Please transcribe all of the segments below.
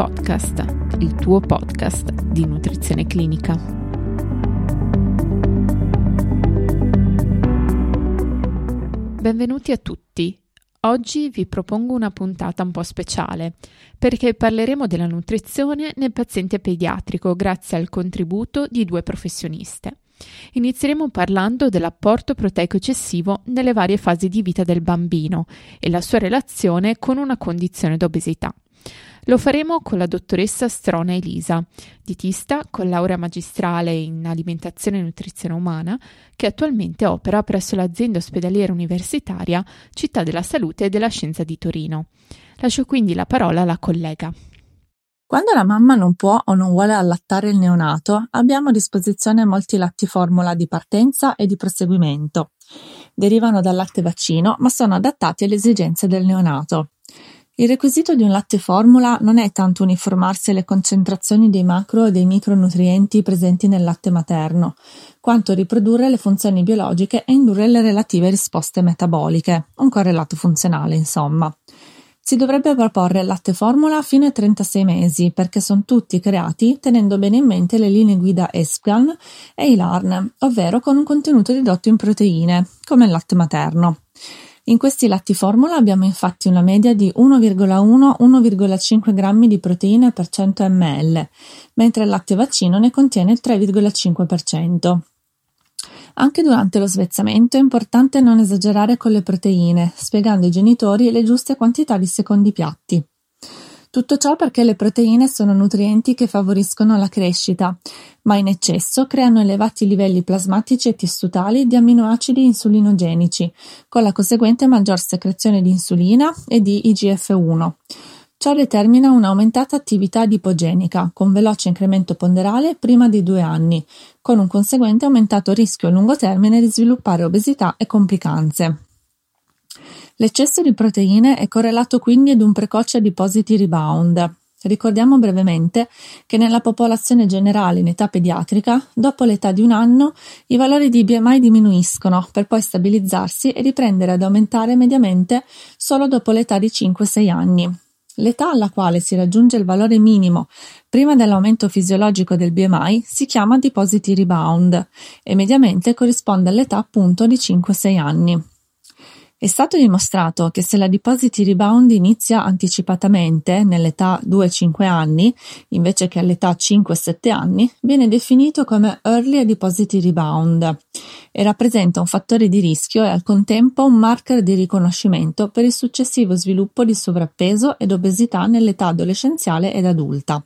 Podcast, il tuo podcast di nutrizione clinica. Benvenuti a tutti. Oggi vi propongo una puntata un po' speciale perché parleremo della nutrizione nel paziente pediatrico grazie al contributo di due professioniste. Inizieremo parlando dell'apporto proteico eccessivo nelle varie fasi di vita del bambino e la sua relazione con una condizione d'obesità. Lo faremo con la dottoressa Strona Elisa, dietista con laurea magistrale in alimentazione e nutrizione umana, che attualmente opera presso l'azienda ospedaliera universitaria Città della Salute e della Scienza di Torino. Lascio quindi la parola alla collega. Quando la mamma non può o non vuole allattare il neonato, abbiamo a disposizione molti latti formula di partenza e di proseguimento. Derivano dal latte vaccino, ma sono adattati alle esigenze del neonato. Il requisito di un latte formula non è tanto uniformarsi alle concentrazioni dei macro e dei micronutrienti presenti nel latte materno, quanto riprodurre le funzioni biologiche e indurre le relative risposte metaboliche, un correlato funzionale, insomma. Si dovrebbe proporre il latte formula fino ai 36 mesi perché sono tutti creati tenendo bene in mente le linee guida ESPGAN e ILARN, ovvero con un contenuto ridotto in proteine, come il latte materno. In questi latti formula abbiamo infatti una media di 1,1-1,5 grammi di proteine per 100 ml, mentre il latte vaccino ne contiene il 3,5%. Anche durante lo svezzamento è importante non esagerare con le proteine, spiegando ai genitori le giuste quantità di secondi piatti. Tutto ciò perché le proteine sono nutrienti che favoriscono la crescita, ma in eccesso creano elevati livelli plasmatici e tissutali di amminoacidi insulinogenici, con la conseguente maggior secrezione di insulina e di IGF-1. Ciò determina un'aumentata attività adipogenica, con veloce incremento ponderale prima dei due anni, con un conseguente aumentato rischio a lungo termine di sviluppare obesità e complicanze. L'eccesso di proteine è correlato quindi ad un precoce adiposity rebound. Ricordiamo brevemente che nella popolazione generale in età pediatrica, dopo l'età di un anno, i valori di BMI diminuiscono per poi stabilizzarsi e riprendere ad aumentare mediamente solo dopo l'età di 5-6 anni. L'età alla quale si raggiunge il valore minimo prima dell'aumento fisiologico del BMI si chiama depositi rebound e mediamente corrisponde all'età appunto di 5-6 anni. È stato dimostrato che se la depositi rebound inizia anticipatamente nell'età 2-5 anni, invece che all'età 5-7 anni, viene definito come early depositi rebound e rappresenta un fattore di rischio e al contempo un marker di riconoscimento per il successivo sviluppo di sovrappeso ed obesità nell'età adolescenziale ed adulta.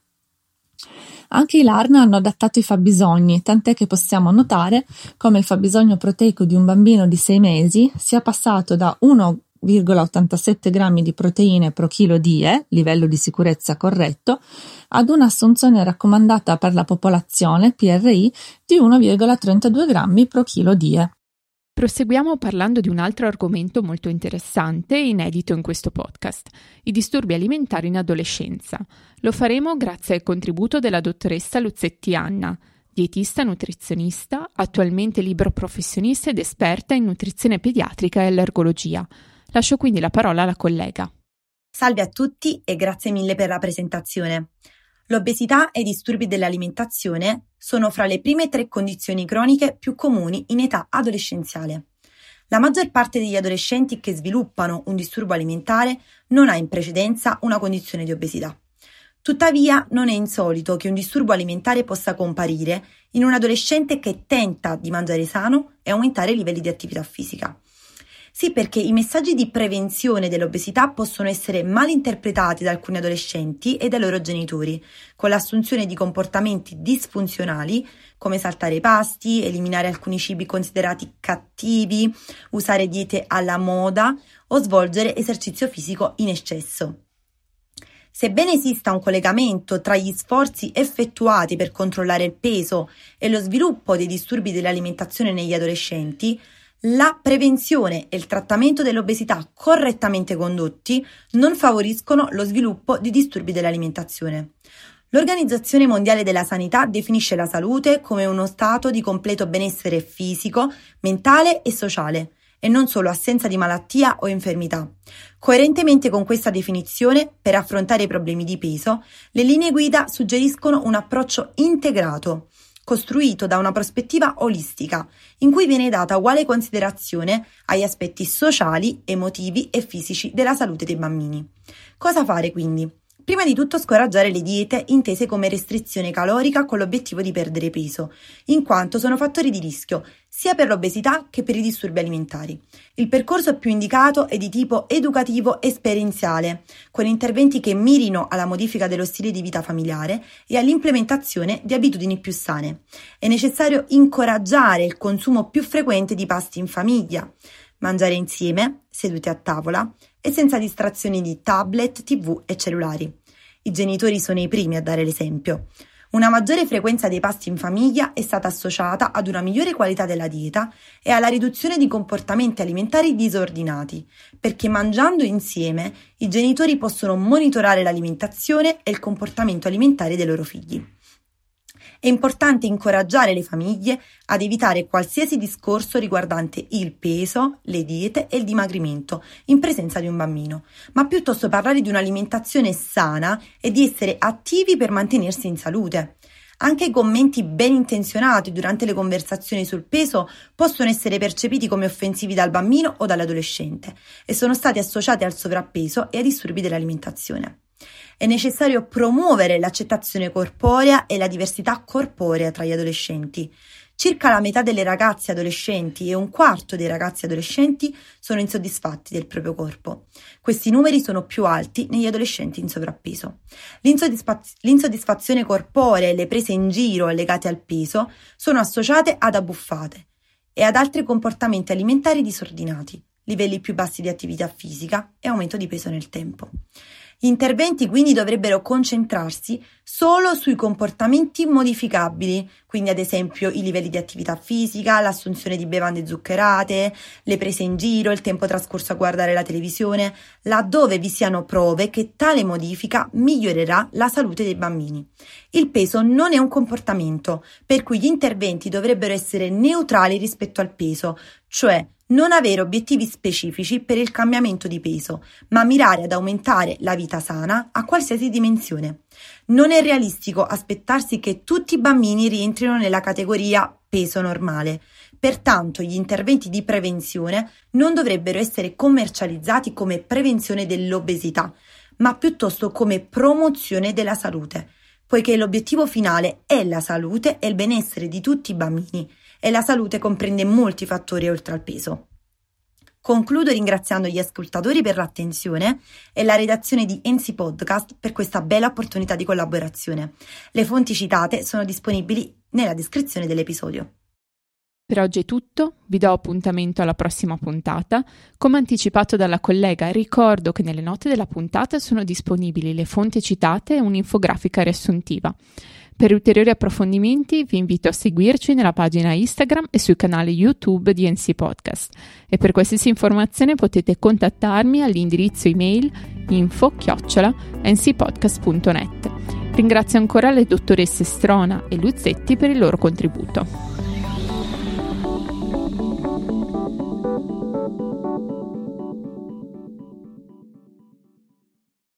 Anche i LARN hanno adattato i fabbisogni, tant'è che possiamo notare come il fabbisogno proteico di un bambino di 6 mesi sia passato da 1,87 grammi di proteine pro chilo die, livello di sicurezza corretto, ad un'assunzione raccomandata per la popolazione PRI di 1,32 grammi pro chilo die. Proseguiamo parlando di un altro argomento molto interessante e inedito in questo podcast, i disturbi alimentari in adolescenza. Lo faremo grazie al contributo della dottoressa Luzzetti Anna, dietista nutrizionista, attualmente libero professionista ed esperta in nutrizione pediatrica e allergologia. Lascio quindi la parola alla collega. Salve a tutti e grazie mille per la presentazione. L'obesità e i disturbi dell'alimentazione sono fra le prime tre condizioni croniche più comuni in età adolescenziale. La maggior parte degli adolescenti che sviluppano un disturbo alimentare non ha in precedenza una condizione di obesità. Tuttavia non è insolito che un disturbo alimentare possa comparire in un adolescente che tenta di mangiare sano e aumentare i livelli di attività fisica. Sì, perché i messaggi di prevenzione dell'obesità possono essere mal interpretati da alcuni adolescenti e dai loro genitori, con l'assunzione di comportamenti disfunzionali come saltare i pasti, eliminare alcuni cibi considerati cattivi, usare diete alla moda o svolgere esercizio fisico in eccesso. Sebbene esista un collegamento tra gli sforzi effettuati per controllare il peso e lo sviluppo dei disturbi dell'alimentazione negli adolescenti, la prevenzione e il trattamento dell'obesità correttamente condotti non favoriscono lo sviluppo di disturbi dell'alimentazione. L'Organizzazione Mondiale della Sanità definisce la salute come uno stato di completo benessere fisico, mentale e sociale e non solo assenza di malattia o infermità. Coerentemente con questa definizione, per affrontare i problemi di peso, le linee guida suggeriscono un approccio integrato, costruito da una prospettiva olistica, in cui viene data uguale considerazione agli aspetti sociali, emotivi e fisici della salute dei bambini. Cosa fare quindi? Prima di tutto scoraggiare le diete intese come restrizione calorica con l'obiettivo di perdere peso, in quanto sono fattori di rischio sia per l'obesità che per i disturbi alimentari. Il percorso più indicato è di tipo educativo esperienziale, con interventi che mirino alla modifica dello stile di vita familiare e all'implementazione di abitudini più sane. È necessario incoraggiare il consumo più frequente di pasti in famiglia, mangiare insieme, seduti a tavola e senza distrazioni di tablet, tv e cellulari. I genitori sono i primi a dare l'esempio. Una maggiore frequenza dei pasti in famiglia è stata associata ad una migliore qualità della dieta e alla riduzione di comportamenti alimentari disordinati, perché mangiando insieme i genitori possono monitorare l'alimentazione e il comportamento alimentare dei loro figli. È importante incoraggiare le famiglie ad evitare qualsiasi discorso riguardante il peso, le diete e il dimagrimento in presenza di un bambino, ma piuttosto parlare di un'alimentazione sana e di essere attivi per mantenersi in salute. Anche i commenti ben intenzionati durante le conversazioni sul peso possono essere percepiti come offensivi dal bambino o dall'adolescente e sono stati associati al sovrappeso e ai disturbi dell'alimentazione. È necessario promuovere l'accettazione corporea e la diversità corporea tra gli adolescenti. Circa la metà delle ragazze adolescenti e un quarto dei ragazzi adolescenti sono insoddisfatti del proprio corpo. Questi numeri sono più alti negli adolescenti in sovrappeso. L'insoddisfaz- l'insoddisfazione corporea e le prese in giro legate al peso sono associate ad abbuffate e ad altri comportamenti alimentari disordinati, livelli più bassi di attività fisica e aumento di peso nel tempo. Gli interventi quindi dovrebbero concentrarsi solo sui comportamenti modificabili, quindi ad esempio i livelli di attività fisica, l'assunzione di bevande zuccherate, le prese in giro, il tempo trascorso a guardare la televisione, laddove vi siano prove che tale modifica migliorerà la salute dei bambini. Il peso non è un comportamento, per cui gli interventi dovrebbero essere neutrali rispetto al peso, cioè non avere obiettivi specifici per il cambiamento di peso, ma mirare ad aumentare la vita sana a qualsiasi dimensione. Non è realistico aspettarsi che tutti i bambini rientrino nella categoria peso normale. Pertanto gli interventi di prevenzione non dovrebbero essere commercializzati come prevenzione dell'obesità, ma piuttosto come promozione della salute, poiché l'obiettivo finale è la salute e il benessere di tutti i bambini e la salute comprende molti fattori oltre al peso. Concludo ringraziando gli ascoltatori per l'attenzione e la redazione di Ensi Podcast per questa bella opportunità di collaborazione. Le fonti citate sono disponibili nella descrizione dell'episodio. Per oggi è tutto, vi do appuntamento alla prossima puntata. Come anticipato dalla collega, ricordo che nelle note della puntata sono disponibili le fonti citate e un'infografica riassuntiva. Per ulteriori approfondimenti vi invito a seguirci nella pagina Instagram e sul canale YouTube di NC Podcast e per qualsiasi informazione potete contattarmi all'indirizzo email info-ncpodcast.net. Ringrazio ancora le dottoresse Strona e Luzzetti per il loro contributo.